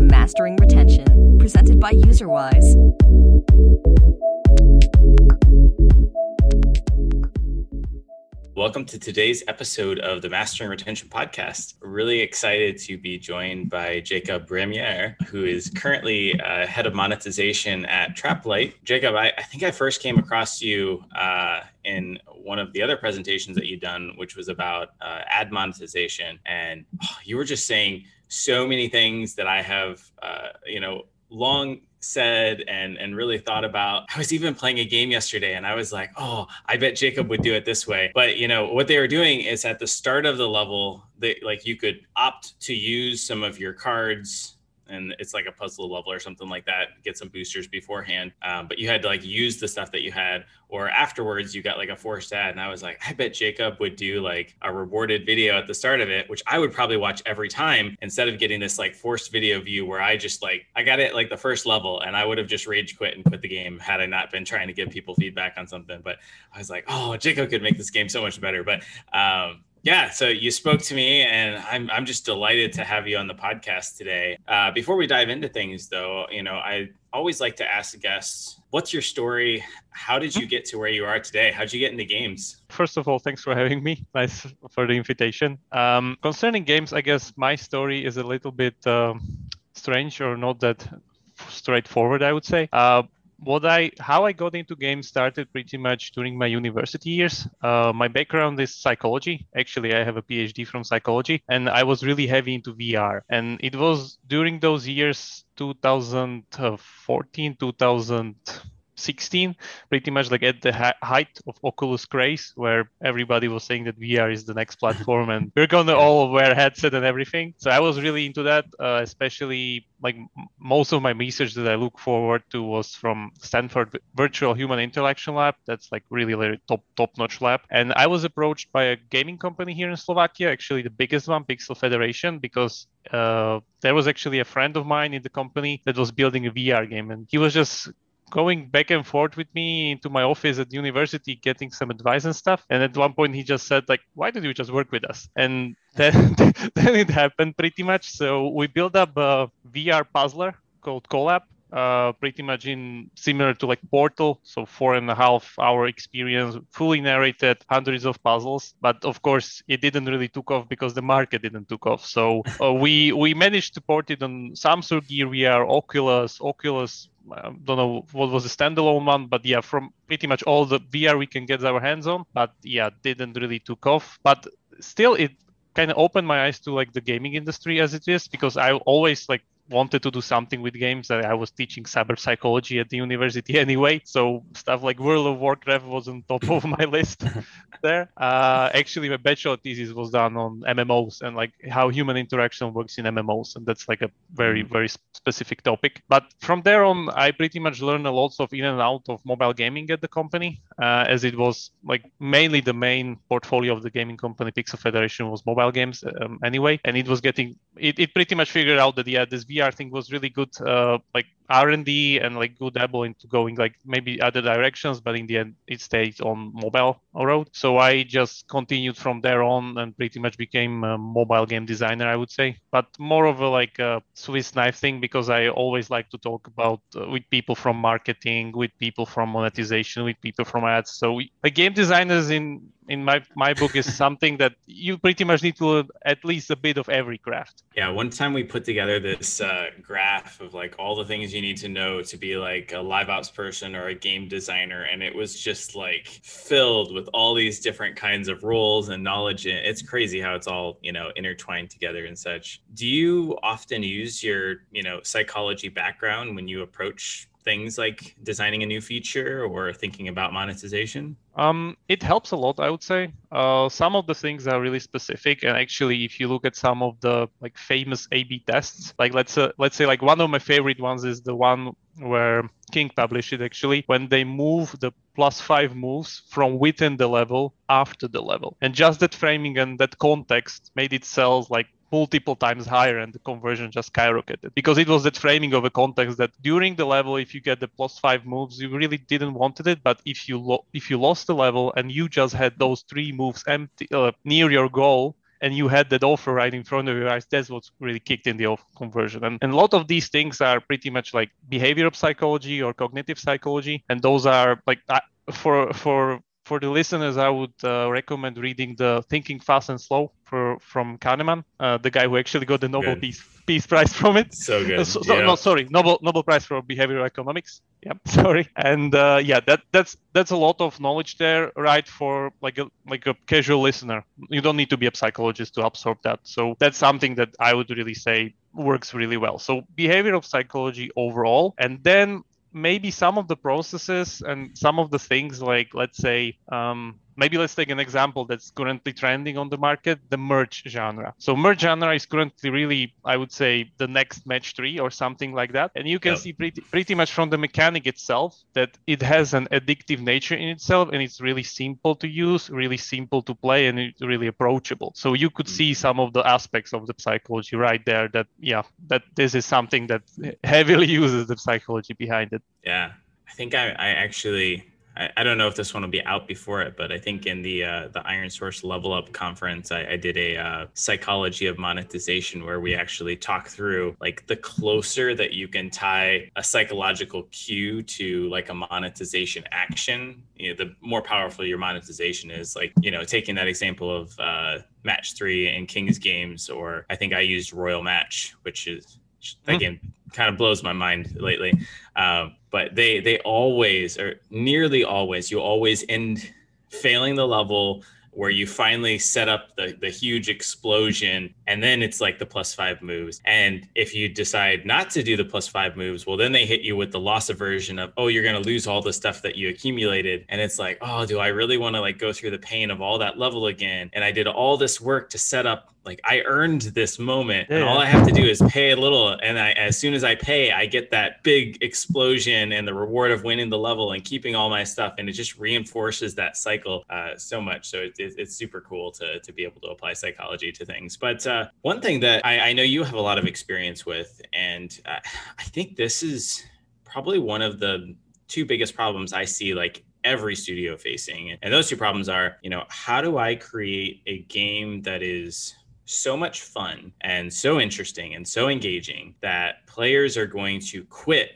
to Mastering Retention, presented by UserWise. Welcome to today's episode of the Mastering Retention Podcast. Really excited to be joined by Jacob Bremier, who is currently uh, head of monetization at Traplight. Jacob, I, I, think I first came across you uh, in one of the other presentations that you've done, which was about uh, ad monetization. And oh, you were just saying so many things that I have, uh, you know, long said and and really thought about i was even playing a game yesterday and i was like oh i bet jacob would do it this way but you know what they were doing is at the start of the level they like you could opt to use some of your cards and it's like a puzzle level or something like that. Get some boosters beforehand, um, but you had to like use the stuff that you had, or afterwards you got like a forced ad. And I was like, I bet Jacob would do like a rewarded video at the start of it, which I would probably watch every time instead of getting this like forced video view where I just like I got it like the first level, and I would have just rage quit and quit the game had I not been trying to give people feedback on something. But I was like, oh, Jacob could make this game so much better. But um, yeah, so you spoke to me, and I'm I'm just delighted to have you on the podcast today. Uh, before we dive into things, though, you know, I always like to ask the guests, "What's your story? How did you get to where you are today? How'd you get into games?" First of all, thanks for having me. Nice for the invitation. Um, concerning games, I guess my story is a little bit um, strange or not that straightforward. I would say. Uh, what I how I got into games started pretty much during my university years. Uh, my background is psychology. Actually, I have a PhD from psychology, and I was really heavy into VR. And it was during those years, 2014, 2000. 16, pretty much like at the ha- height of Oculus craze, where everybody was saying that VR is the next platform and we're gonna all wear headset and everything. So I was really into that, uh, especially like most of my research that I look forward to was from Stanford Virtual Human Interaction Lab. That's like really, really top top notch lab. And I was approached by a gaming company here in Slovakia, actually the biggest one, Pixel Federation, because uh, there was actually a friend of mine in the company that was building a VR game, and he was just going back and forth with me into my office at the university getting some advice and stuff and at one point he just said like why don't you just work with us and then then it happened pretty much so we built up a vr puzzler called collab uh, pretty much in similar to like Portal, so four and a half hour experience, fully narrated, hundreds of puzzles. But of course, it didn't really took off because the market didn't took off. So uh, we we managed to port it on Samsung Gear VR, Oculus, Oculus I don't know what was the standalone one, but yeah, from pretty much all the VR we can get our hands on. But yeah, didn't really took off. But still, it kind of opened my eyes to like the gaming industry as it is because I always like wanted to do something with games. I was teaching cyber psychology at the university anyway, so stuff like World of Warcraft was on top of my list there. Uh, actually, my bachelor thesis was done on MMOs and like how human interaction works in MMOs, and that's like a very mm. very specific topic. But from there on, I pretty much learned a lot of in and out of mobile gaming at the company, uh, as it was like mainly the main portfolio of the gaming company Pixel Federation was mobile games um, anyway, and it was getting it, it pretty much figured out that yeah this VR VR thing was really good, uh, like R&D and like go dabble into going like maybe other directions, but in the end it stayed on mobile road. So I just continued from there on and pretty much became a mobile game designer, I would say, but more of a like a Swiss knife thing because I always like to talk about uh, with people from marketing, with people from monetization, with people from ads. So we, like game designers in in my my book is something that you pretty much need to learn at least a bit of every craft. Yeah, one time we put together this uh, graph of like all the things you need to know to be like a live ops person or a game designer, and it was just like filled with all these different kinds of roles and knowledge. It's crazy how it's all you know intertwined together and such. Do you often use your you know psychology background when you approach things like designing a new feature or thinking about monetization? Um, it helps a lot, I would say. Uh, some of the things are really specific, and actually, if you look at some of the like famous A/B tests, like let's uh, let's say like one of my favorite ones is the one where King published it actually when they move the plus five moves from within the level after the level, and just that framing and that context made it sell like multiple times higher and the conversion just skyrocketed. Because it was that framing of a context that during the level if you get the plus five moves you really didn't wanted it. But if you lo- if you lost the level and you just had those three moves empty uh, near your goal and you had that offer right in front of your eyes, that's what really kicked in the offer conversion. And, and a lot of these things are pretty much like behavioral psychology or cognitive psychology, and those are like for for for the listeners, I would uh, recommend reading the Thinking Fast and Slow for, from Kahneman, uh, the guy who actually got the Nobel Peace, Peace Prize from it. So good. Uh, so, so, yeah. No, sorry, Nobel Nobel Prize for Behavioral Economics. Yeah, sorry. And uh, yeah, that that's that's a lot of knowledge there, right? For like a like a casual listener, you don't need to be a psychologist to absorb that. So that's something that I would really say works really well. So behavioral psychology overall, and then maybe some of the processes and some of the things like let's say um, maybe let's take an example that's currently trending on the market the merge genre. So merge genre is currently really i would say the next match three or something like that. And you can see pretty, pretty much from the mechanic itself that it has an addictive nature in itself and it's really simple to use really simple to play and it's really approachable. So you could see mm-hmm. some of the aspects of the psychology right there that yeah that this is something that heavily uses the psychology behind it. Yeah. I think i, I actually I, I, don't know if this one will be out before it, but I think in the uh, the ironSource Level Up conference, I, I did a uh, psychology of monetization where we actually talk through like the closer that you can tie a psychological cue to like a monetization action, you know, the more powerful your monetization is. Like you know, taking that example of uh, match three in Kings games, or I think I used Royal Match, which is hmm. again mm-hmm. Kind of blows my mind lately. Um, but they they always or nearly always you always end failing the level where you finally set up the, the huge explosion and then it's like the plus five moves. And if you decide not to do the plus five moves well then they hit you with the loss aversion of oh you're going to lose all the stuff that you accumulated. And it's like oh do i really want to like go through the pain of all that level again? And i did all this work to set up like I earned this moment yeah. and all I have to do is pay a little and I as soon as I pay I get that big explosion and the reward of winning the level and keeping all my stuff and it just reinforces that cycle uh, so much. So it, it, it's super cool to, to be able to apply psychology to things. But uh, one thing that I, I, know you have a lot of experience with and uh, I think this is probably one of the two biggest problems I see like every studio facing. And those two problems are you know how do i create a game that is so much fun and so interesting and so engaging that players are going to quit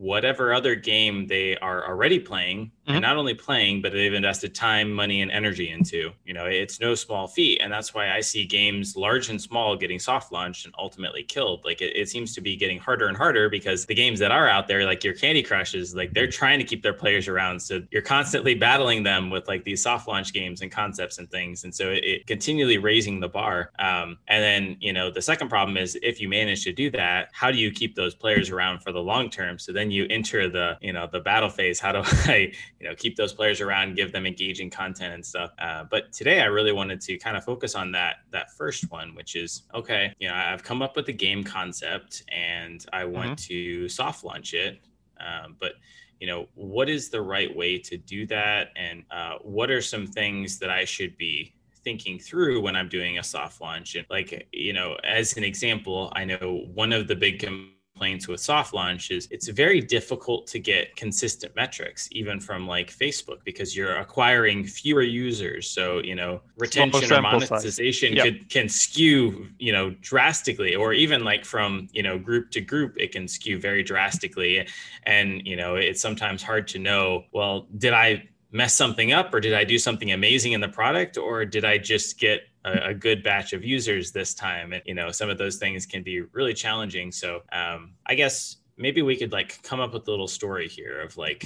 whatever other game they are already playing mm-hmm. and not only playing but they've invested time money and energy into you know it's no small feat. And that's why i see games large and small getting soft launched and ultimately killed. Like it, it seems to be getting harder and harder because the games that are out there like your candy crushes like they're trying to keep their players around. So you're constantly battling them with like these soft launch games and concepts and things. And so it, it continually raising the bar. Um, and then you know the second problem is if you manage to do that how do you keep those players around for the long term? So then you enter the you know the battle phase how do i you know keep those players around give them engaging content and stuff. Uh, but today i really wanted to kind of focus on that that first one which is okay you know i've come up with a game concept and i want mm-hmm. to soft launch it. Um, but you know what is the right way to do that? And uh, what are some things that i should be thinking through when i'm doing a soft launch? And like you know as an example i know one of the big com- complaints with soft launch is it's very difficult to get consistent metrics, even from like Facebook, because you're acquiring fewer users. So, you know, retention or monetization yep. could, can skew, you know, drastically, or even like from, you know, group to group, it can skew very drastically. And, you know, it's sometimes hard to know, well, did I mess something up or did I do something amazing in the product or did I just get a, a, good batch of users this time. And you know some of those things can be really challenging. So um, i guess maybe we could like come up with a little story here of like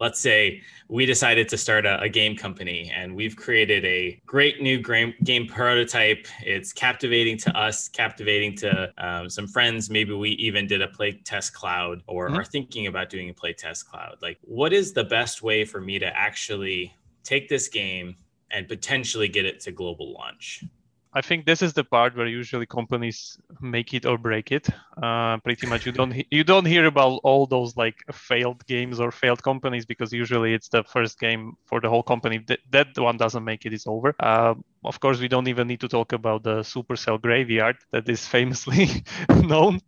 let's say we decided to start a, a game company and we've created a great new game, game prototype. It's captivating to us captivating to um, some friends. Maybe we even did a play test cloud or mm-hmm. are thinking about doing a play test cloud. Like what is the best way for me to actually take this game and potentially get it to global launch? I think this is the part where usually companies make it or break it. Uh, pretty much, you don't you don't hear about all those like failed games or failed companies because usually it's the first game for the whole company. That, that one doesn't make it, it's over. Uh, of course, we don't even need to talk about the Supercell graveyard that is famously known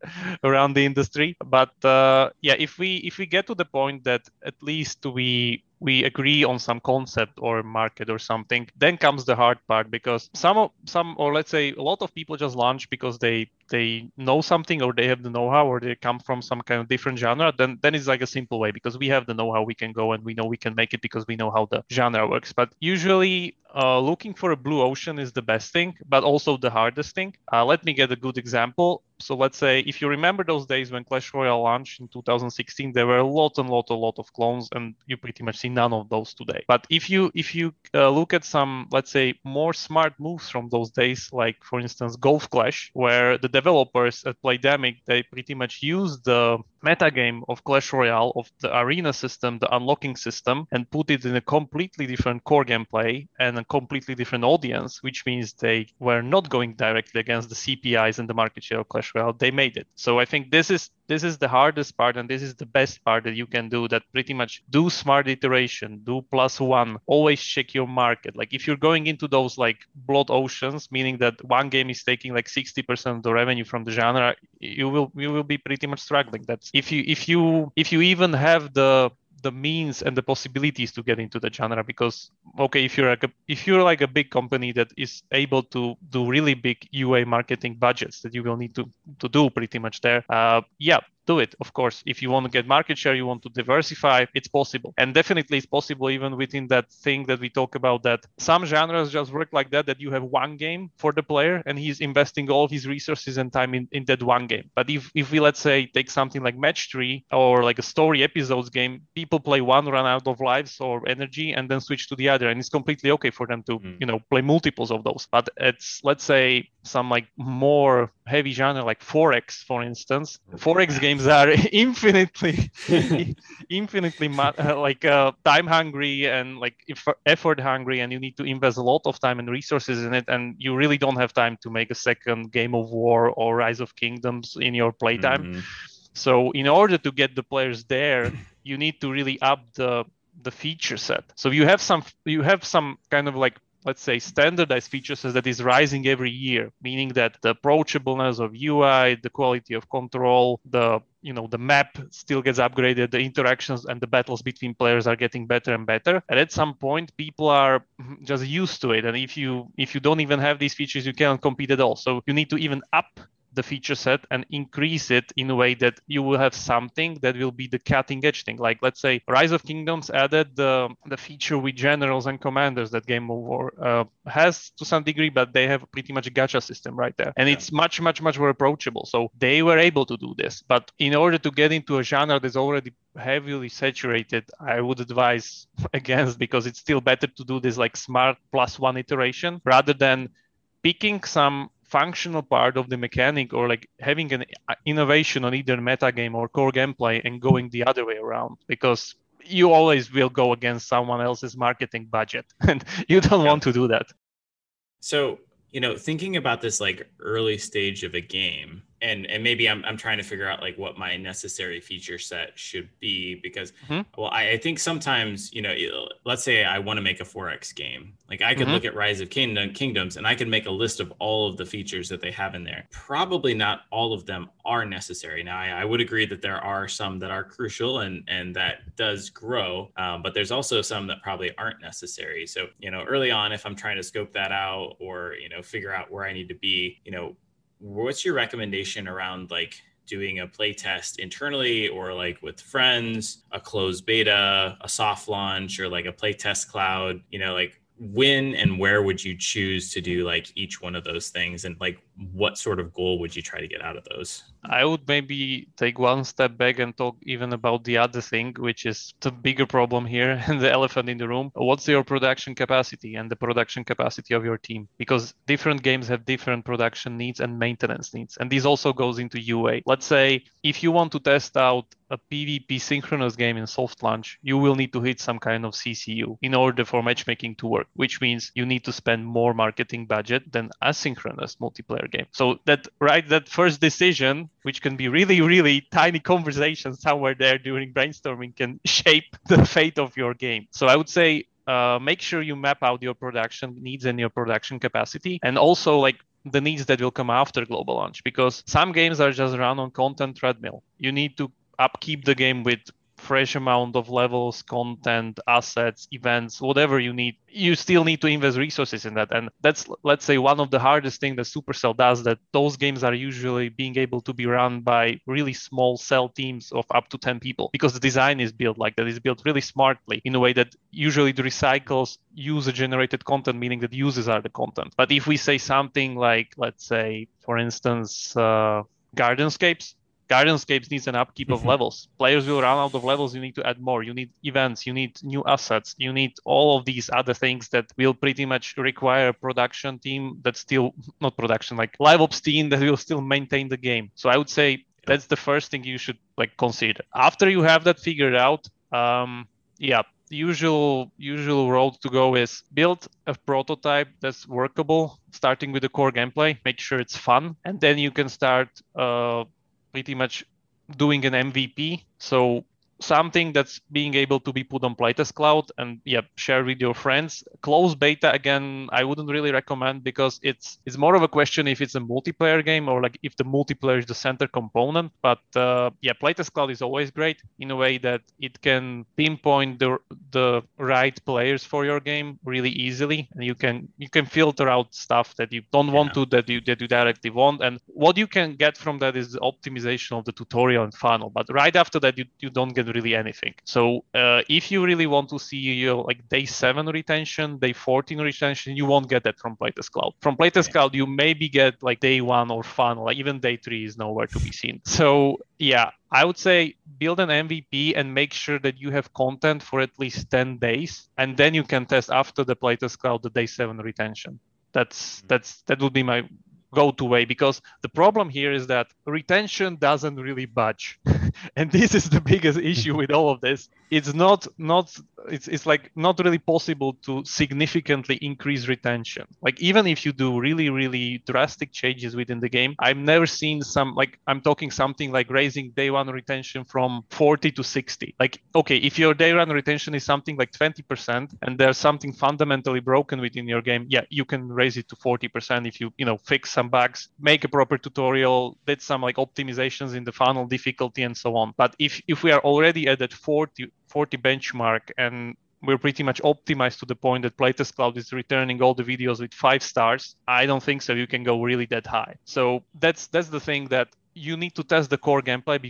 around the industry. But uh, yeah, if we if we get to the point that at least we we agree on some concept or market or something then comes the hard part because some some or let's say a lot of people just launch because they they know something or they have the know-how or they come from some kind of different genre then then it's like a simple way because we have the know-how we can go and we know we can make it because we know how the genre works. But usually uh, looking for a blue ocean is the best thing but also the hardest thing. Uh, let me get a good example. So let's say if you remember those days when clash royale launched in 2016 there were a lot and lot a lot of clones and you pretty much see none of those today. But if you if you uh, look at some let's say more smart moves from those days like for instance golf clash where the developers at Playdemic, they pretty much used the metagame of Clash Royale, of the arena system, the unlocking system, and put it in a completely different core gameplay and a completely different audience, which means they were not going directly against the CPIs and the market share of Clash Royale. They made it. So I think this is this is the hardest part and this is the best part that you can do that pretty much do smart iteration do plus one always check your market. Like if you're going into those like blood oceans meaning that one game is taking like 60% of the revenue from the genre you will you will be pretty much struggling. That's if you if you if you even have the the means and the possibilities to get into the genre because okay if you're like a, if you're like a big company that is able to do really big ua marketing budgets that you will need to to do pretty much there uh, yeah do it. Of course if you want to get market share you want to diversify it's possible. And definitely it's possible even within that thing that we talk about that some genres just work like that that you have one game for the player and he's investing all his resources and time in, in that one game. But if, if we let's say take something like match three or like a story episodes game people play one run out of lives or energy and then switch to the other and it's completely okay for them to mm. you know play multiples of those. But it's let's say some like more heavy genre like 4x for instance. 4x games are infinitely infinitely uh, like uh, time hungry and like effort hungry and you need to invest a lot of time and resources in it and you really don't have time to make a second game of war or rise of kingdoms in your playtime. Mm-hmm. so in order to get the players there you need to really up the the feature set. So you have some you have some kind of like let's say standardized features that is rising every year meaning that the approachableness of ui the quality of control the you know the map still gets upgraded the interactions and the battles between players are getting better and better. And at some point people are just used to it. And if you if you don't even have these features you cannot compete at all. So you need to even up the feature set and increase it in a way that you will have something that will be the cutting edge thing. Like let's say Rise of Kingdoms added the, the feature with generals and commanders that Game of War uh, has to some degree, but they have pretty much a gacha system right there. And yeah. it's much, much, much more approachable. So they were able to do this. But in order to get into a genre that's already heavily saturated, I would advise against because it's still better to do this like smart plus one iteration rather than picking some functional part of the mechanic or like having an uh, innovation on either metagame or core gameplay and going the other way around because you always will go against someone else's marketing budget and you don't want to do that. So you know thinking about this like early stage of a game and and maybe I'm, I'm trying to figure out like what my necessary feature set should be because mm-hmm. well I, I, think sometimes you know let's say i want to make a 4x game like i could mm-hmm. look at rise of kingdom kingdoms and i can make a list of all of the features that they have in there probably not all of them are necessary now i, I would agree that there are some that are crucial and and that does grow um, but there's also some that probably aren't necessary so you know early on if i'm trying to scope that out or you know figure out where i need to be you know what's your recommendation around like doing a play test internally or like with friends, a closed beta, a soft launch, or like a play test cloud? You know, like when and where would you choose to do like each one of those things and like what sort of goal would you try to get out of those? I would maybe take one step back and talk even about the other thing which is the bigger problem here and the elephant in the room. What's your production capacity and the production capacity of your team? Because different games have different production needs and maintenance needs and this also goes into ua. Let's say if you want to test out a PvP synchronous game in soft launch, you will need to hit some kind of CCU in order for matchmaking to work, which means you need to spend more marketing budget than asynchronous multiplayer game. So that right, that first decision, which can be really, really tiny conversation somewhere there during brainstorming, can shape the fate of your game. So I would say uh, make sure you map out your production needs and your production capacity and also like the needs that will come after global launch because some games are just run on content treadmill you need to upkeep the game with fresh amount of levels, content, assets, events, whatever you need, you still need to invest resources in that. And that's, let's say, one of the hardest things that Supercell does that those games are usually being able to be run by really small cell teams of up to 10 people because the design is built like that. It's built really smartly in a way that usually the recycles user generated content, meaning that users are the content. But if we say something like, let's say, for instance, uh, Gardenscapes, Gardenscapes needs an upkeep of mm-hmm. levels. Players will run out of levels. You need to add more. You need events. You need new assets. You need all of these other things that will pretty much require a production team that still not production like live ops team that will still maintain the game. So I would say that's the first thing you should like consider. After you have that figured out, um, yeah, the usual usual road to go is build a prototype that's workable, starting with the core gameplay. Make sure it's fun, and then you can start uh, pretty much doing an MVP. So something that's being able to be put on Playtest Cloud and yeah, share with your friends. Closed beta again, I wouldn't really recommend because it's it's more of a question if it's a multiplayer game or like if the multiplayer is the center component. But uh, yeah, Playtest Cloud is always great in a way that it can pinpoint the the right players for your game really easily, and you can you can filter out stuff that you don't want to that you that you directly want. And what you can get from that is the optimization of the tutorial and funnel. But right after that, you, you don't get really anything. So uh, if you really want to see your like day seven retention, day 14 retention, you won't get that from Playtest Cloud. From Playtest yeah. Cloud, you maybe get like day one or funnel, like even day three is nowhere to be seen. So yeah, I would say build an MVP and make sure that you have content for at least 10 days, and then you can test after the Playtest Cloud the day seven retention. That's mm-hmm. that's that would be my go-to way because the problem here is that retention doesn't really budge. And this is the biggest issue with all of this it's not not it's, it's like not really possible to significantly increase retention. Like even if you do really really drastic changes within the game i've never seen some like i'm talking something like raising day one retention from 40 to 60 like okay if your day one retention is something like 20% and there's something fundamentally broken within your game yeah you can raise it to 40% if you you know fix some bugs make a proper tutorial did some like optimizations in the funnel difficulty and so on. But if if we are already at that 40 40 benchmark and we're pretty much optimized to the point that Playtest Cloud is returning all the videos with five stars. I don't think so. You can go really that high. So that's that's the thing that you need to test the core gameplay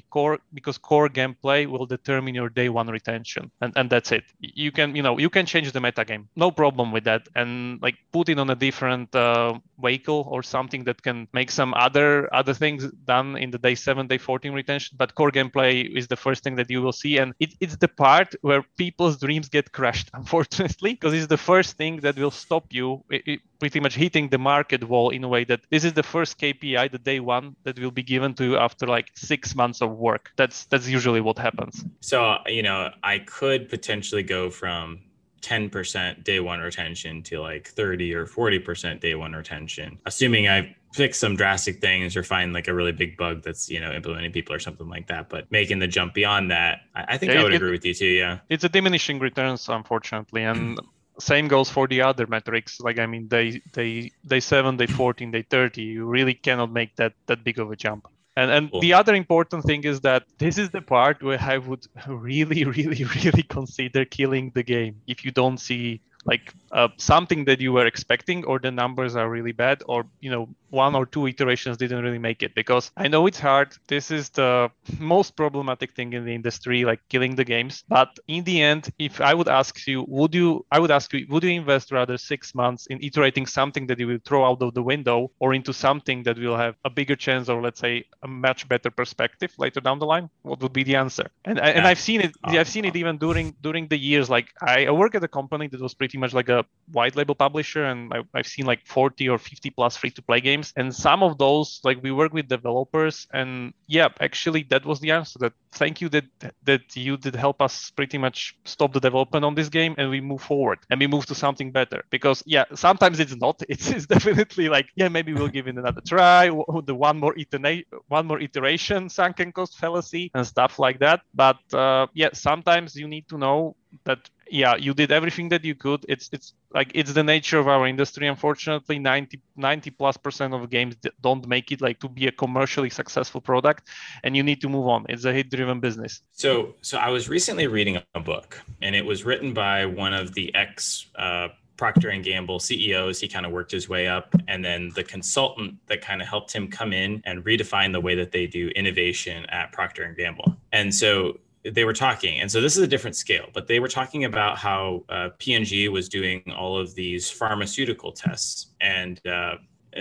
because core gameplay will determine your day one retention and, and that's it. You can you know you can change the meta game no problem with that. And like put it on a different uh, vehicle or something that can make some other other things done in the day 7 day 14 retention but core gameplay is the first thing that you will see. And it, it's the part where people's dreams get crushed unfortunately because it's the first thing that will stop you it, it, pretty much hitting the market wall in a way that this is the first KPI, the day one that will be given to you after like six months of work. That's that's usually what happens. So you know, I could potentially go from 10% day one retention to like 30 or 40% day one retention, assuming I fix some drastic things or find like a really big bug that's you know implementing people or something like that but making the jump beyond that i, think yeah, i would it, agree with you too yeah it's a diminishing returns unfortunately and same goes for the other metrics. Like I mean, day day day seven, day fourteen, day thirty. You really cannot make that that big of a jump. And and cool. the other important thing is that this is the part where I would really, really, really consider killing the game if you don't see like uh, something that you were expecting or the numbers are really bad or you know one or two iterations didn't really make it because i know it's hard. This is the most problematic thing in the industry like killing the games. But in the end if i would ask you would you i would ask you would you invest rather six months in iterating something that you will throw out of the window or into something that will have a bigger chance or let's say a much better perspective later down the line? What would be the answer? And, yeah. and i've seen it i've seen it even during during the years. Like i work at a company that was pretty much like a white label publisher and I, have seen like 40 or 50 plus free to play games and some of those like we work with developers and yeah actually that was the answer that thank you that that you did help us pretty much stop the development on this game and we move forward and we move to something better. Because yeah sometimes it's not. It's, it's definitely like yeah maybe we'll give it another try the one more iteration one more iteration sunken cost fallacy and stuff like that. But uh, yeah sometimes you need to know that yeah you did everything that you could it's it's like it's the nature of our industry unfortunately 90 90 plus percent of games don't make it like to be a commercially successful product and you need to move on it's a hit driven business so so i was recently reading a book and it was written by one of the ex uh, Procter and Gamble CEOs. He kind of worked his way up, and then the consultant that kind of helped him come in and redefine the way that they do innovation at Procter and Gamble. And so they were talking, and so this is a different scale, but they were talking about how uh, P&G was doing all of these pharmaceutical tests, and uh,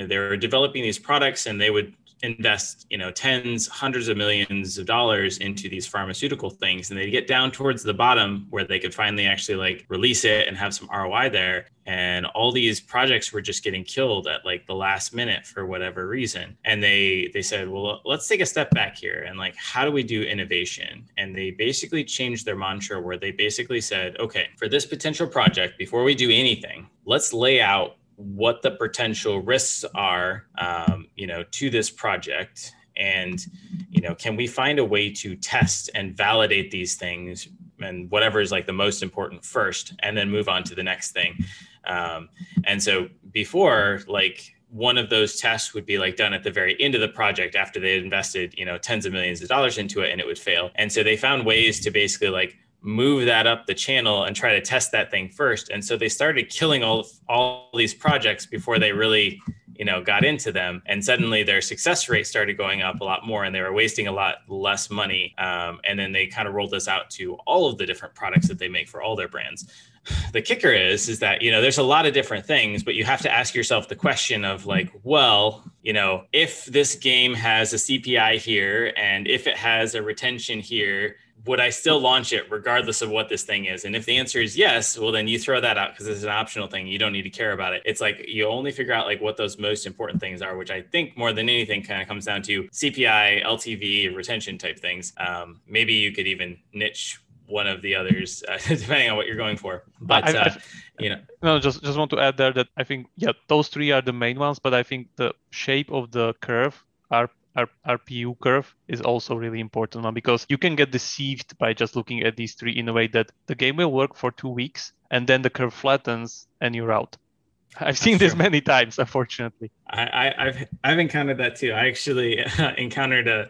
they were developing these products, and they would invest you know tens hundreds of millions of dollars into these pharmaceutical things and they get down towards the bottom where they could finally actually like release it and have some roi there. And all these projects were just getting killed at like the last minute for whatever reason. And they they said well let's take a step back here and like how do we do innovation? And they basically changed their mantra where they basically said okay for this potential project before we do anything let's lay out what the potential risks are, um, you know, to this project, and you know, can we find a way to test and validate these things and whatever is like the most important first, and then move on to the next thing. Um, and so before, like one of those tests would be like done at the very end of the project after they had invested you know tens of millions of dollars into it and it would fail and so they found ways to basically like move that up the channel and try to test that thing first. And so they started killing all all these projects before they really, you know, got into them. And suddenly their success rate started going up a lot more, and they were wasting a lot less money. Um, and then they kind of rolled this out to all of the different products that they make for all their brands. The kicker is is that you know there's a lot of different things, but you have to ask yourself the question of like, well, you know, if this game has a CPI here and if it has a retention here would I still launch it regardless of what this thing is? And if the answer is yes, well, then you throw that out because it's an optional thing. You don't need to care about it. It's like you only figure out like what those most important things are, which I think more than anything kind of comes down to CPI, LTV, retention type things. Um, maybe you could even niche one of the others uh, depending on what you're going for. But I, I, uh, you know, no, just just want to add there that I think yeah, those three are the main ones, but I think the shape of the curve are ARPU curve is also really important one because you can get deceived by just looking at these three in a way that the game will work for two weeks and then the curve flattens and you're out. I've seen That's this true. many times, unfortunately. I, have I've encountered that too. I actually encountered a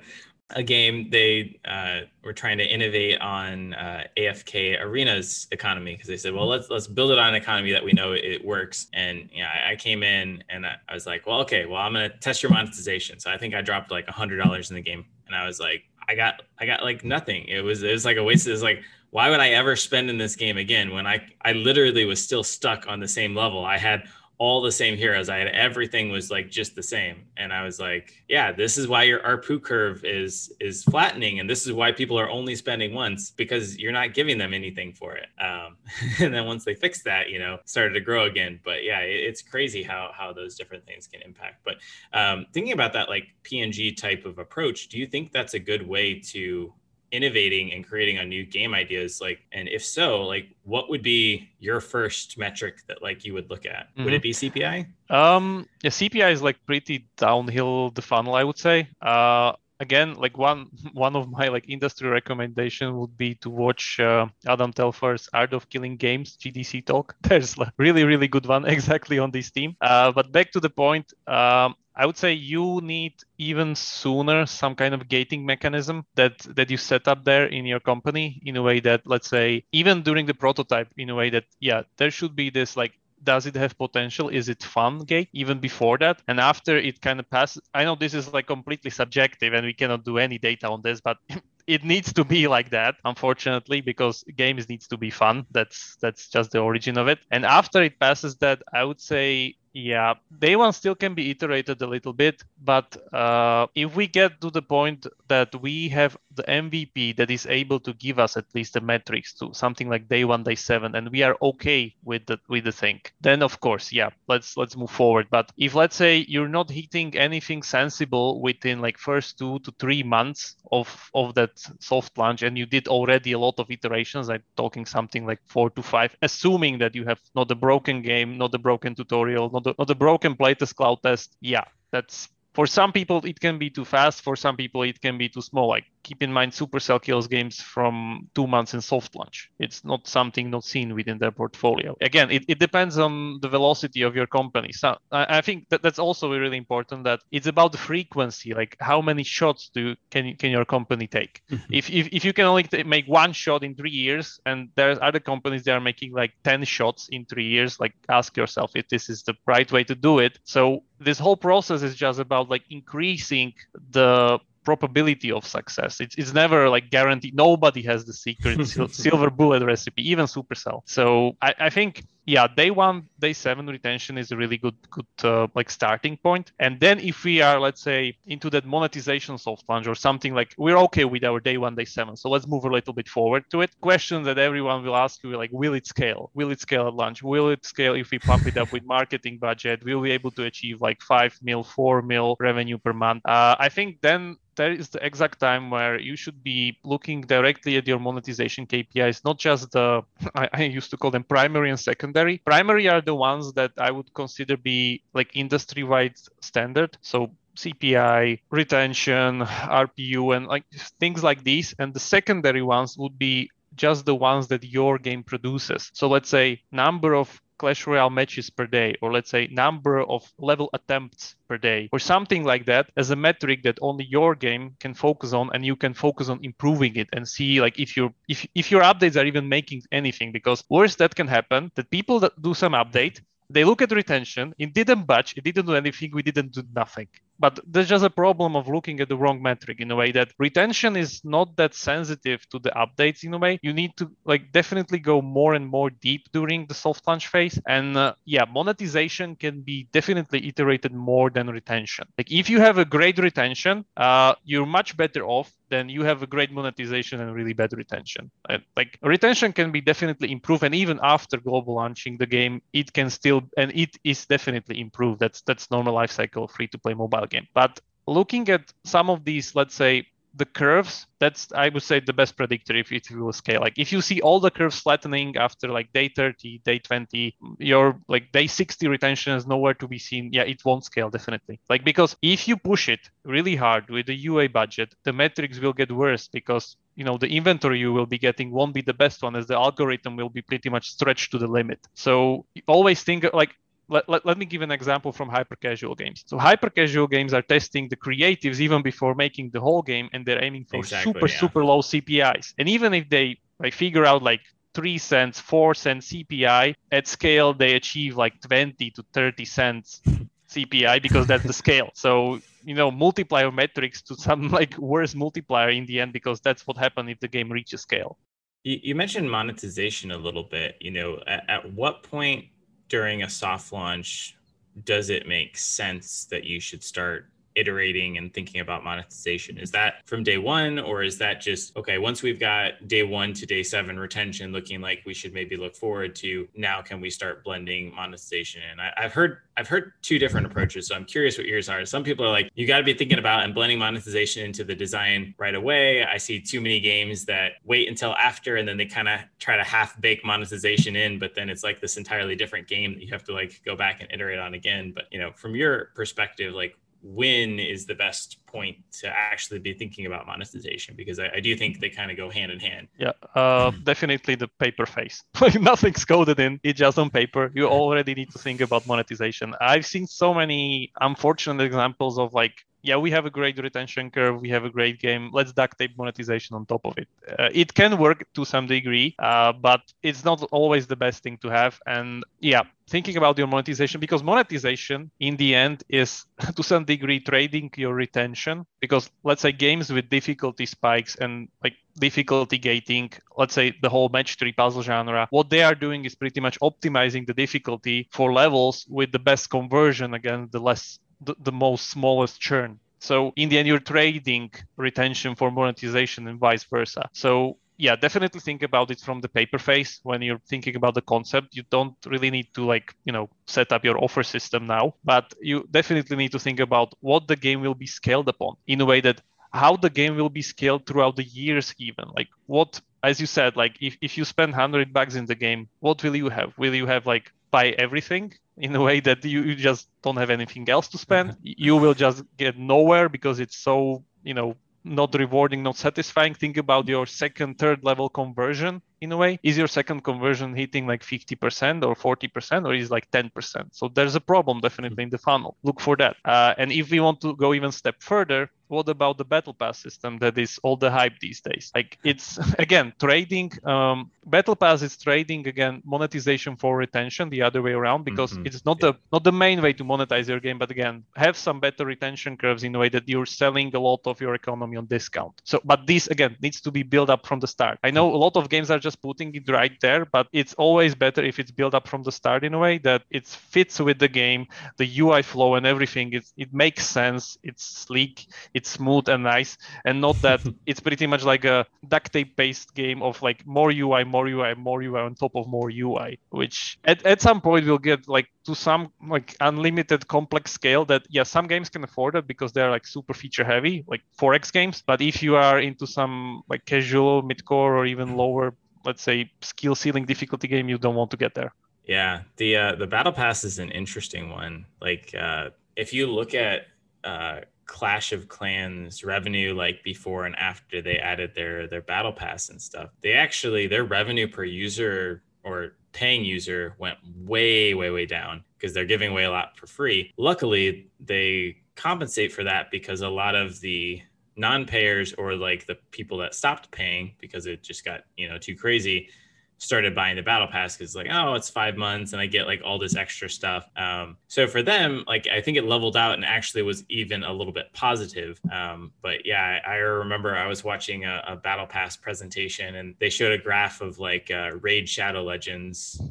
a game they uh, were trying to innovate on uh, AFK Arena's economy because they said, well, let's let's build it on an economy that we know it works. And you know, I, came in and I, I, was like, well, okay, well, I'm gonna test your monetization. So I think I dropped like a hundred dollars in the game, and I was like, I got I got like nothing. It was it was like a waste. It was like, why would I ever spend in this game again when I I literally was still stuck on the same level? I had all the same heroes. I had everything was like just the same, and I was like, yeah, this is why your ARPU curve is is flattening, and this is why people are only spending once because you're not giving them anything for it. Um, and then once they fixed that, you know, started to grow again. But yeah, it, it's crazy how how those different things can impact. But um, thinking about that like P&G type of approach, do you think that's a good way to innovating and creating on new game ideas like and if so like what would be your first metric that like you would look at? Mm-hmm. would it be cpi um yeah cpi is like pretty downhill the funnel i would say. Uh again like one one of my like industry recommendation would be to watch uh, adam telfer's art of killing games gdc talk. There's a really really good one exactly on this team uh, but back to the point um, I would say you need even sooner some kind of gating mechanism that that you set up there in your company in a way that let's say even during the prototype in a way that yeah there should be this like does it have potential? Is it fun gate even before that? And after it kind of passes i know this is like completely subjective and we cannot do any data on this but it needs to be like that unfortunately because games needs to be fun. That's that's just the origin of it. And after it passes that i would say yeah, day one still can be iterated a little bit, but uh, if we get to the point that we have the MVP that is able to give us at least the metrics to something like day one, day seven, and we are okay with the with the thing, then of course, yeah, let's let's move forward. But if let's say you're not hitting anything sensible within like first two to three months of of that soft launch, and you did already a lot of iterations, I'm talking something like four to five, assuming that you have not a broken game, not a broken tutorial, not a, not a broken playtest cloud test, yeah, that's for some people it can be too fast for some people it can be too small like keep in mind Supercell kills games from two months in soft launch. It's not something not seen within their portfolio. Again, it, it depends on the velocity of your company. So I, I think that that's also really important that it's about the frequency, like how many shots do can can your company take? Mm-hmm. If, if if you can only make one shot in three years, and there's other companies that are making like ten shots in three years, like ask yourself if this is the right way to do it. So this whole process is just about like increasing the probability of success. It's, it's never like guaranteed. Nobody has the secret silver bullet recipe, even Supercell. So I, I think yeah, day one, day seven retention is a really good, good uh, like starting point. And then if we are, let's say, into that monetization soft launch or something like we're okay with our day one, day seven. So let's move a little bit forward to it. Question that everyone will ask you, like, will it scale? Will it scale at launch? Will it scale if we pump it up with marketing budget? Will we be able to achieve like five mil, four mil revenue per month? Uh, I think then that is the exact time where you should be looking directly at your monetization KPIs, not just the I, I used to call them primary and secondary secondary. Primary are the ones that I would consider be like industry wide standard. So CPI, retention, ARPU, and like things like these. And the secondary ones would be just the ones that your game produces. So let's say number of Clash Royale matches per day, or let's say number of level attempts per day, or something like that, as a metric that only your game can focus on, and you can focus on improving it and see like if your if if your updates are even making anything. Because worst that can happen that people that do some update they look at retention it didn't budge it didn't do anything we didn't do nothing but there's just a problem of looking at the wrong metric in a way that retention is not that sensitive to the updates in a way you need to like definitely go more and more deep during the soft launch phase and uh, yeah monetization can be definitely iterated more than retention like if you have a great retention uh, you're much better off then you have a great monetization and really bad retention. Like retention can be definitely improved, and even after global launching the game, it can still and it is definitely improved. That's that's normal life cycle free to play mobile game. But looking at some of these, let's say the curves that's i would say the best predictor if it will scale. Like if you see all the curves flattening after like day 30 day 20 your like day 60 retention is nowhere to be seen. Yeah it won't scale definitely. Like because if you push it really hard with the ua budget the metrics will get worse because you know the inventory you will be getting won't be the best one as the algorithm will be pretty much stretched to the limit. So always think like let, let, let me give an example from hyper casual games. So hyper casual games are testing the creatives even before making the whole game, and they're aiming for exactly, super yeah. super low CPIs. And even if they like figure out like three cents, four cents CPI at scale, they achieve like twenty to thirty cents CPI because that's the scale. So you know multiplier metrics to some like worse multiplier in the end because that's what happens if the game reaches scale. You, mentioned monetization a little bit. You know, at, at what point during a soft launch, does it make sense that you should start iterating and thinking about monetization? Is that from day one, or is that just okay? Once we've got day one to day seven retention looking like we should maybe look forward to, now can we start blending monetization? And I, have heard I've heard two different approaches, so I'm curious what yours are. Some people are like, you got to be thinking about and blending monetization into the design right away. I see too many games that wait until after, and then they kind of try to half bake monetization in, but then it's like this entirely different game that you have to like go back and iterate on again. But you know, from your perspective, like when is the best point to actually be thinking about monetization because I, I do think they kind of go hand in hand. Yeah, uh, definitely the paper phase. like nothing's coded in; it's just on paper. You already need to think about monetization. I've seen so many unfortunate examples of like yeah, we have a great retention curve. We have a great game. Let's duct tape monetization on top of it. Uh, it can work to some degree, uh, but it's not always the best thing to have. And yeah, thinking about your monetization because monetization in the end is to some degree trading your retention because let's say games with difficulty spikes and like difficulty gating let's say the whole match three puzzle genre what they are doing is pretty much optimizing the difficulty for levels with the best conversion against the less the, the most smallest churn. So in the end, you're trading retention for monetization and vice versa. So yeah, definitely think about it from the paper phase when you're thinking about the concept. You don't really need to like, you know, set up your offer system now, but you definitely need to think about what the game will be scaled upon in a way that how the game will be scaled throughout the years even like what as you said like if, if you spend 100 bucks in the game what will you have will you have like buy everything in a way that you, you just don't have anything else to spend you will just get nowhere because it's so you know not rewarding, not satisfying. Think about your second, third level conversion in a way. Is your second conversion hitting like 50% or 40% or is like 10%? So there's a problem definitely in the funnel. Look for that. Uh, and if we want to go even step further, what about the battle pass system that is all the hype these days? Like it's again trading um, battle pass is trading again monetization for retention the other way around because mm-hmm. it's not the not the main way to monetize your game but again have some better retention curves in a way that you're selling a lot of your economy on discount. So but this again needs to be built up from the start. I know a lot of games are just putting it right there but it's always better if it's built up from the start in a way that it fits with the game the ui flow and everything. It, it makes sense. It's sleek it's smooth and nice and not that it's pretty much like a duct tape based game of like more ui more ui more ui on top of more ui which at, at some point will get like to some like unlimited complex scale that yeah some games can afford it because they're like super feature heavy like 4x games. But if you are into some like casual mid-core or even lower let's say skill ceiling difficulty game you don't want to get there. Yeah the uh, the battle pass is an interesting one. Like uh, if you look at uh, Clash of Clans revenue like before and after they added their their battle pass and stuff. They actually their revenue per user or paying user went way way way down because they're giving away a lot for free. Luckily, they compensate for that because a lot of the non-payers or like the people that stopped paying because it just got, you know, too crazy started buying the battle pass because like oh it's five months and i get like all this extra stuff. Um, so for them like i think it leveled out and actually was even a little bit positive. Um, but yeah I, I, remember i was watching a, a, battle pass presentation and they showed a graph of like uh, raid shadow legends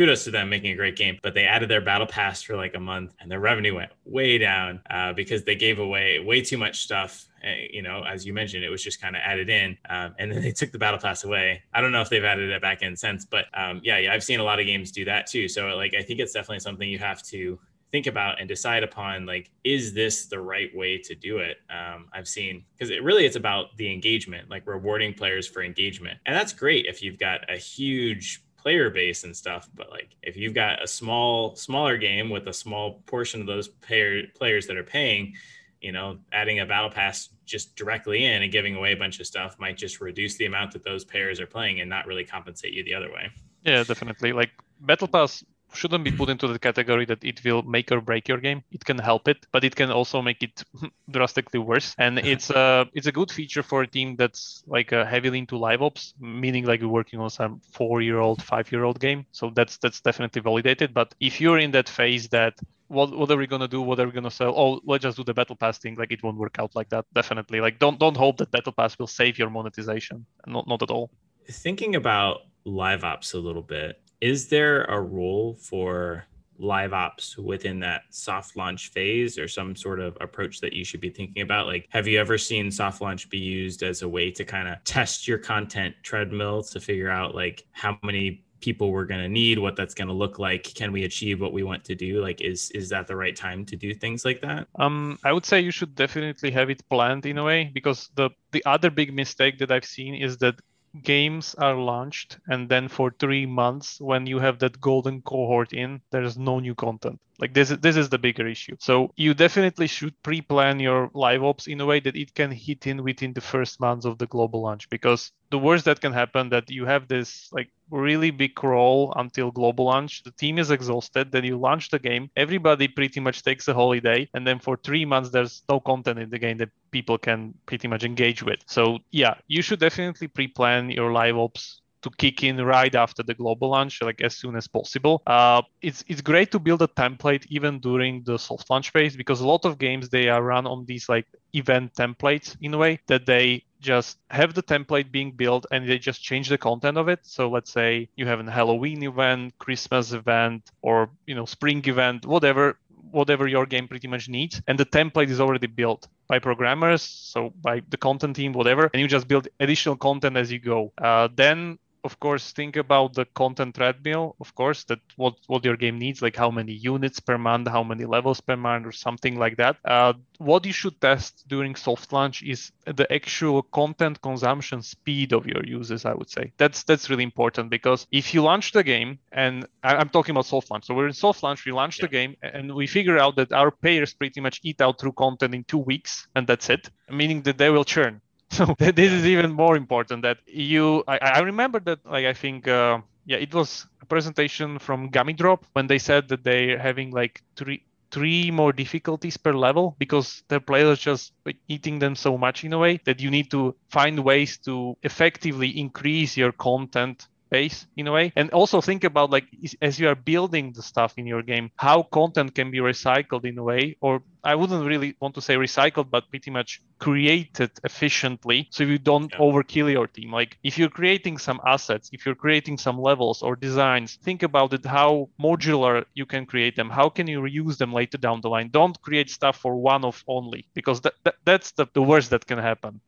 kudos to them making a great game. But they added their battle pass for like a month, and their revenue went way down uh, because they gave away way too much stuff. Uh, you know, as you mentioned, it was just kind of added in, um, and then they took the battle pass away. I don't know if they've added it back in since, but um, yeah, yeah, I've seen a lot of games do that too. So like, I think it's definitely something you have to think about and decide upon like is this the right way to do it um, i've seen because it really it's about the engagement like rewarding players for engagement and that's great if you've got a huge player base and stuff but like if you've got a small smaller game with a small portion of those payer, players that are paying you know adding a battle pass just directly in and giving away a bunch of stuff might just reduce the amount that those players are playing and not really compensate you the other way. Yeah definitely. Like battle pass shouldn't be put into the category that it will make or break your game. It can help it, but it can also make it drastically worse. And it's a it's a good feature for a team that's like uh, heavily into live ops, meaning like we're working on some four year old, five year old game. So that's that's definitely validated. But if you're in that phase that what, what are we gonna do? What are we gonna sell? Oh, let's just do the battle pass thing. Like it won't work out like that. Definitely. Like don't don't hope that battle pass will save your monetization. Not not at all. Thinking about live ops a little bit, is there a role for live ops within that soft launch phase or some sort of approach that you should be thinking about? Like have you ever seen soft launch be used as a way to kind of test your content treadmill to figure out like how many people we're going to need what that's going to look like can we achieve what we want to do? Like is is that the right time to do things like that? Um i would say you should definitely have it planned in a way because the the other big mistake that i've seen is that games are launched and then for three months when you have that golden cohort in there's no new content like this is this is the bigger issue so you definitely should pre-plan your live ops in a way that it can hit in within the first months of the global launch because the worst that can happen that you have this like really big crawl until global launch. The team is exhausted. Then you launch the game. Everybody pretty much takes a holiday. And then for three months, there's no content in the game that people can pretty much engage with. So, yeah, you should definitely pre plan your live ops to kick in right after the global launch, like as soon as possible. Uh, it's it's great to build a template even during the soft launch phase because a lot of games they are run on these like event templates in a way that they just have the template being built and they just change the content of it. So let's say you have a Halloween event, Christmas event, or you know spring event, whatever whatever your game pretty much needs and the template is already built by programmers so by the content team whatever and you just build additional content as you go uh, then of course think about the content treadmill of course that what what your game needs like how many units per month how many levels per month or something like that. Uh, what you should test during soft launch is the actual content consumption speed of your users i would say. That's that's really important because if you launch the game and i'm talking about soft launch. So we're in soft launch we launch yeah. the game and we figure out that our payers pretty much eat out through content in two weeks and that's it meaning that they will churn so this is even more important that you i, I remember that like i think uh, yeah it was a presentation from Gummy Drop when they said that they're having like three three more difficulties per level because the players just eating them so much in a way that you need to find ways to effectively increase your content base in a way. And also think about like as you are building the stuff in your game how content can be recycled in a way or i wouldn't really want to say recycled but pretty much created efficiently so you don't yeah. overkill your team. Like if you're creating some assets if you're creating some levels or designs think about it how modular you can create them how can you reuse them later down the line? Don't create stuff for one off only because that, that that's the, the worst that can happen.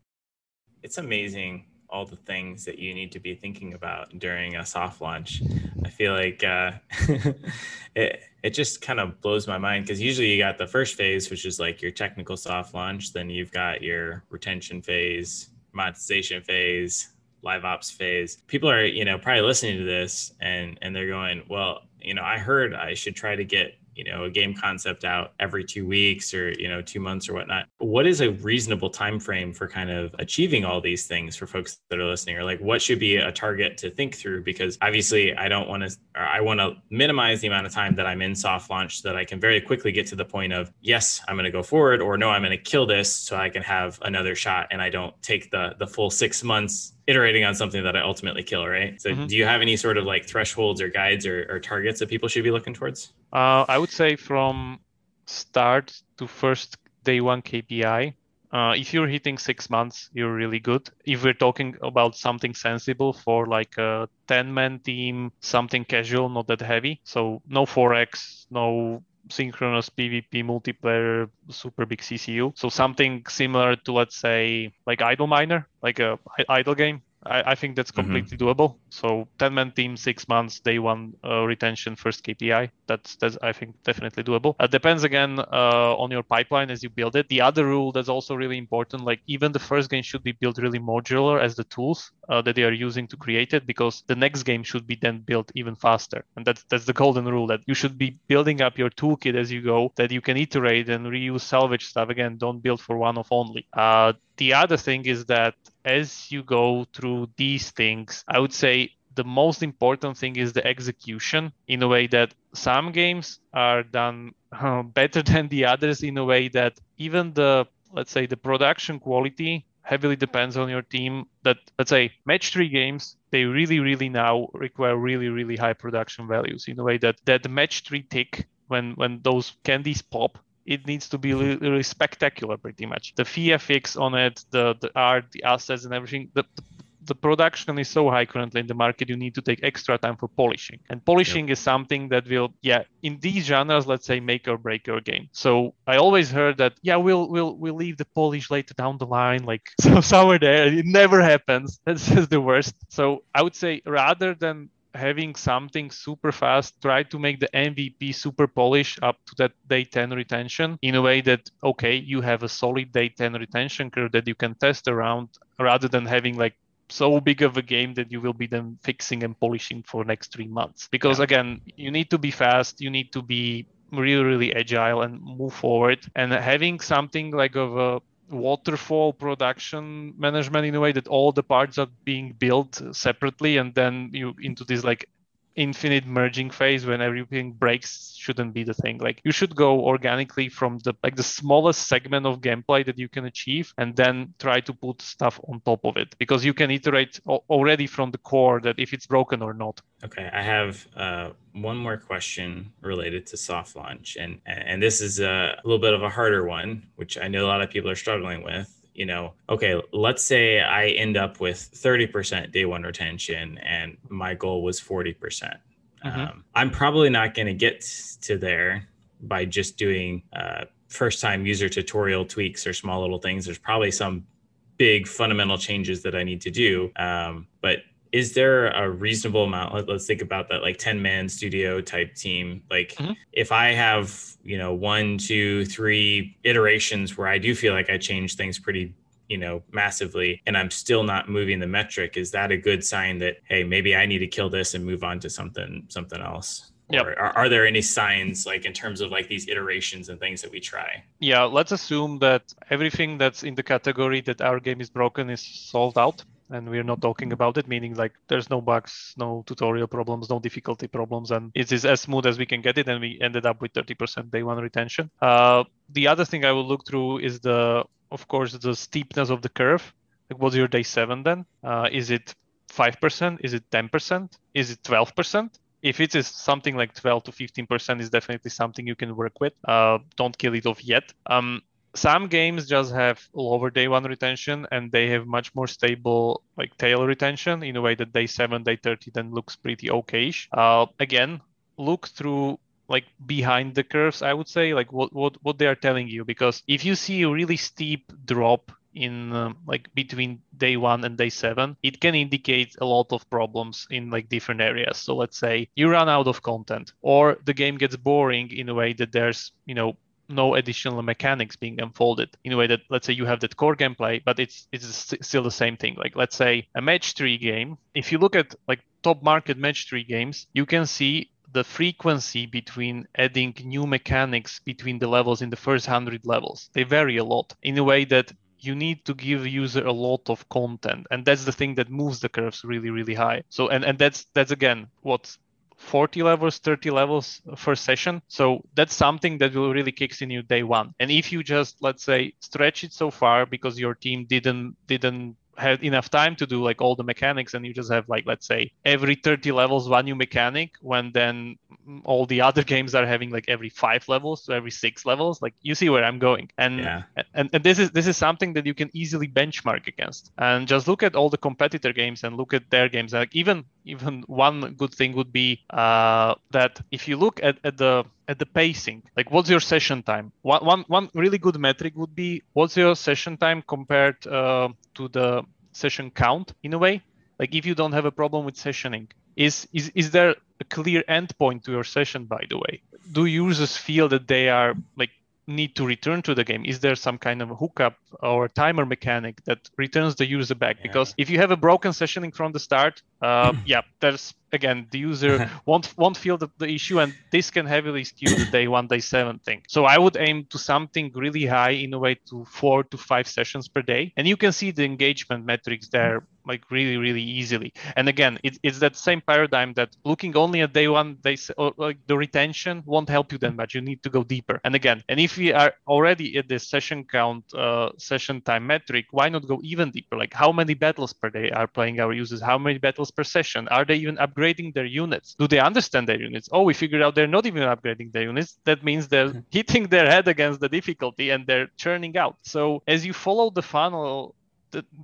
It's amazing all the things that you need to be thinking about during a soft launch. I feel like uh, it it just kind of blows my mind because usually you got the first phase, which is like your technical soft launch. Then you've got your retention phase, monetization phase, live ops phase. People are you know probably listening to this and and they're going, well, you know, I heard I should try to get you know a game concept out every two weeks or you know two months or whatnot. What is a reasonable time frame for kind of achieving all these things for folks that are listening? Or like what should be a target to think through? Because obviously i don't want to i want to minimize the amount of time that i'm in soft launch so that i can very quickly get to the point of yes i'm going to go forward or no i'm going to kill this so i can have another shot and i don't take the the full six months iterating on something that I ultimately kill, right? So, mm-hmm. do you have any sort of like thresholds or guides or, or targets that people should be looking towards? Uh, I would say from start to first day one KPI. Uh, if you're hitting six months, you're really good. If we're talking about something sensible for like a 10 man team, something casual, not that heavy. So, no 4x, no synchronous PvP multiplayer super big CCU. So something similar to let's say like Idle Miner, like a idle game. I, I think that's mm-hmm. completely mm-hmm. doable. So 10 man team, six months, day one uh, retention, first KPI. That's that's I think definitely doable. It depends again uh, on your pipeline as you build it. The other rule that's also really important, like even the first game should be built really modular as the tools uh, that they are using to create it, because the next game should be then built even faster. And that's that's the golden rule that you should be building up your toolkit as you go, that you can iterate and reuse salvage stuff. Again, don't build for one off only. Uh, the other thing is that as you go through these things, I would say the most important thing is the execution in a way that some games are done uh, better than the others in a way that even the let's say the production quality heavily depends on your team. That let's say match three games they really really now require really really high production values in a way that that match three tick when when those candies pop it needs to be mm-hmm. really, really spectacular pretty much. The VFX on it the the art the assets and everything the, the, the production is so high currently in the market you need to take extra time for polishing. And polishing yep. is something that will yeah in these genres let's say make or break your game. So i always heard that yeah we'll we'll we'll leave the polish later down the line like so somewhere there. It never happens. That's just the worst. So i would say rather than having something super fast, try to make the MVP super polished up to that day 10 retention in a way that, okay, you have a solid day 10 retention curve that you can test around rather than having like so big of a game that you will be then fixing and polishing for next three months. Because yeah. again, you need to be fast, you need to be really, really agile and move forward. And having something like of a waterfall production management in a way that all the parts are being built separately and then you into this like infinite merging phase when everything breaks shouldn't be the thing. Like you should go organically from the like the smallest segment of gameplay that you can achieve and then try to put stuff on top of it. Because you can iterate already from the core that if it's broken or not. Okay i have uh, one more question related to soft launch. And and this is a little bit of a harder one which i know a lot of people are struggling with you know, okay, let's say I end up with 30% day one retention and my goal was 40%. percent mm hmm um, I'm probably not going to get to there by just doing uh, first time user tutorial tweaks or small little things. There's probably some big fundamental changes that I need to do. Um, but is there a reasonable amount? Let, us think about that like 10 man studio type team. Like mm-hmm. if I have, you know, one, two, three iterations where I do feel like I change things pretty you know massively and i'm still not moving the metric is that a good sign that hey maybe i need to kill this and move on to something something else Yep. Or are, are there any signs like in terms of like these iterations and things that we try? Yeah, let's assume that everything that's in the category that our game is broken is solved out and we're not talking about it meaning like there's no bugs no tutorial problems no difficulty problems and it is as smooth as we can get it and we ended up with 30% day one retention. Uh, the other thing i will look through is the of course the steepness of the curve. Like what's your day seven then? Uh, is it 5% is it 10% is it 12% if it is something like 12 to 15% is definitely something you can work with. Uh, don't kill it off yet. Um, some games just have lower day one retention and they have much more stable like tail retention in a way that day seven day 30 then looks pretty okayish. Uh, again look through like behind the curves i would say like what, what what they are telling you because if you see a really steep drop in um, like between day one and day seven it can indicate a lot of problems in like different areas. So let's say you run out of content or the game gets boring in a way that there's you know no additional mechanics being unfolded in a way that let's say you have that core gameplay but it's it's still the same thing. Like let's say a match three game. If you look at like top market match three games you can see the frequency between adding new mechanics between the levels in the first 100 levels. They vary a lot in a way that you need to give user a lot of content and that's the thing that moves the curves really really high. So and and that's that's again what 40 levels 30 levels for session. So that's something that will really kicks in you day one. And if you just let's say stretch it so far because your team didn't didn't had enough time to do like all the mechanics and you just have like let's say every 30 levels one new mechanic when then all the other games are having like every five levels so every six levels like you see where i'm going. And, yeah. and and this is this is something that you can easily benchmark against. And just look at all the competitor games and look at their games. Like even even one good thing would be uh, that if you look at, at the at the pacing. Like what's your session time? One, one, one really good metric would be what's your session time compared uh, to the session count in a way? Like if you don't have a problem with sessioning is is is there a clear endpoint to your session by the way? Do users feel that they are like need to return to the game? Is there some kind of hookup or timer mechanic that returns the user back? Yeah. because if you have a broken sessioning from the start uh, yeah there's again the user won't won't feel the, the issue and this can heavily skew the day one day seven thing. So i would aim to something really high in a way to four to five sessions per day. And you can see the engagement metrics there like really really easily. And again it, it's that same paradigm that looking only at day one they or like the retention won't help you that much. You need to go deeper. And again and if we are already at the session count uh, session time metric why not go even deeper? Like how many battles per day are playing our users? How many battles per session? Are they even upgrading their units? Do they understand their units? Oh we figured out they're not even upgrading their units. That means they're mm-hmm. hitting their head against the difficulty and they're churning out. So as you follow the funnel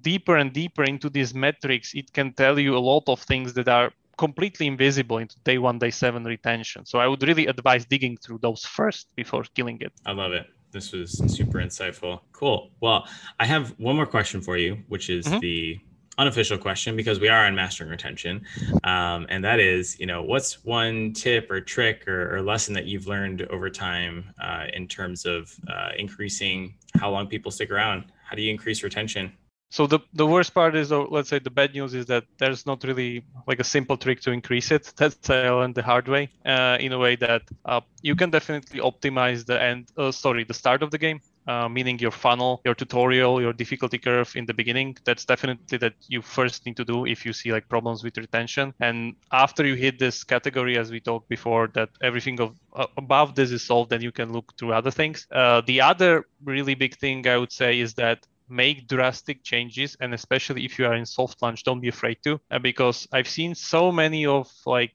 deeper and deeper into these metrics, it can tell you a lot of things that are completely invisible into day one, day seven retention. So I would really advise digging through those first before killing it. I love it. This was super insightful. Cool. Well, I have one more question for you, which is mm-hmm. the unofficial question because we are on mastering retention um, and that is you know what's one tip or trick or, or lesson that you've learned over time uh, in terms of uh, increasing how long people stick around how do you increase retention so the, the worst part is, or let's say the bad news is that there's not really like a simple trick to increase it. That's I learned the hard way. Uh, in a way that uh, you can definitely optimize the end. Uh, sorry, the start of the game. Uh, meaning your funnel, your tutorial, your difficulty curve in the beginning. That's definitely that you first need to do if you see like problems with retention. And after you hit this category, as we talked before, that everything of uh, above this is solved, then you can look through other things. Uh, the other really big thing I would say is that make drastic changes and especially if you are in soft launch don't be afraid to uh, because i've seen so many of like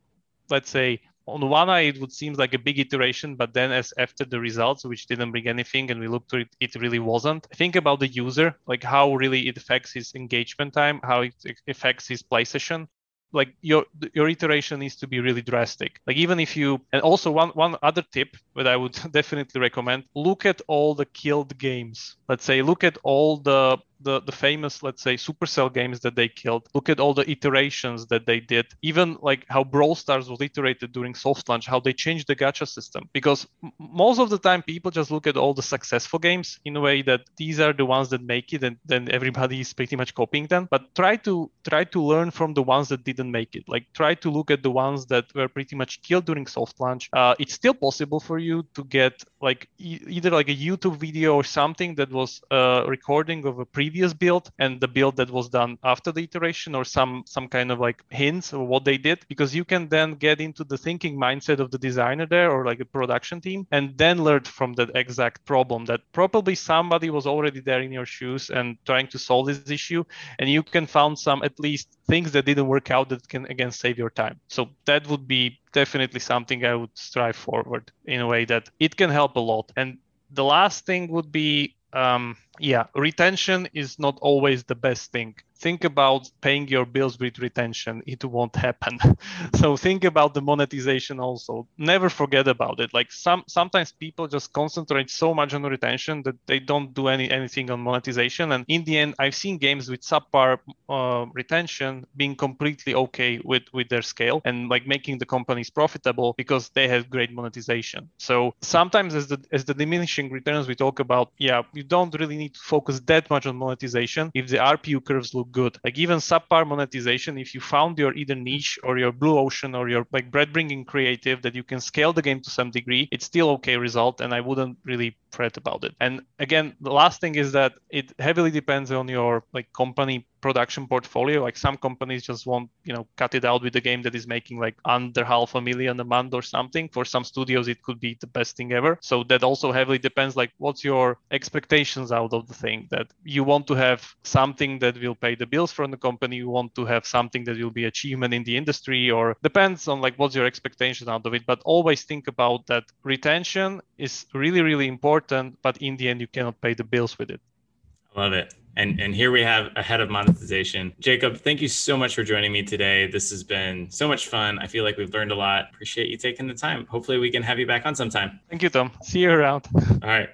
let's say on one eye it would seem like a big iteration but then as after the results which didn't bring anything and we looked to it it really wasn't. Think about the user like how really it affects his engagement time how it affects his play session like your your iteration needs to be really drastic. Like even if you and also one one other tip that i would definitely recommend look at all the killed games. Let's say look at all the the, the famous, let's say, Supercell games that they killed. Look at all the iterations that they did. Even like how Brawl Stars was iterated during soft launch, how they changed the gacha system. Because m- most of the time, people just look at all the successful games in a way that these are the ones that make it, and then everybody is pretty much copying them. But try to try to learn from the ones that didn't make it. Like try to look at the ones that were pretty much killed during soft launch. Uh, it's still possible for you to get like e- either like a YouTube video or something that was a recording of a previous build and the build that was done after the iteration, or some some kind of like hints of what they did, because you can then get into the thinking mindset of the designer there or like a production team, and then learn from that exact problem that probably somebody was already there in your shoes and trying to solve this issue, and you can found some at least things that didn't work out that can again save your time. So that would be definitely something I would strive forward in a way that it can help a lot. And the last thing would be um, yeah, retention is not always the best thing. Think about paying your bills with retention. It won't happen. so think about the monetization also. Never forget about it. Like some sometimes people just concentrate so much on retention that they don't do any anything on monetization. And in the end, I've seen games with subpar uh, retention being completely okay with with their scale and like making the companies profitable because they have great monetization. So sometimes as the as the diminishing returns we talk about, yeah, you don't really need to focus that much on monetization if the ARPU curves look good. Like even subpar monetization, if you found your either niche or your blue ocean or your like bread bringing creative that you can scale the game to some degree, it's still okay result. And I wouldn't really fret about it. And again, the last thing is that it heavily depends on your like company production portfolio. Like some companies just won't, you know, cut it out with a game that is making like under half a million a month or something. For some studios, it could be the best thing ever. So that also heavily depends like what's your expectations out of the thing that you want to have something that will pay the bills from the company. You want to have something that will be achievement in the industry or depends on like what's your expectation out of it. But always think about that retention is really, really important. But in the end, you cannot pay the bills with it. I love it. And and here we have a head of monetization. Jacob, thank you so much for joining me today. This has been so much fun. I feel like we've learned a lot. Appreciate you taking the time. Hopefully we can have you back on sometime. Thank you, Tom. See you around. All right.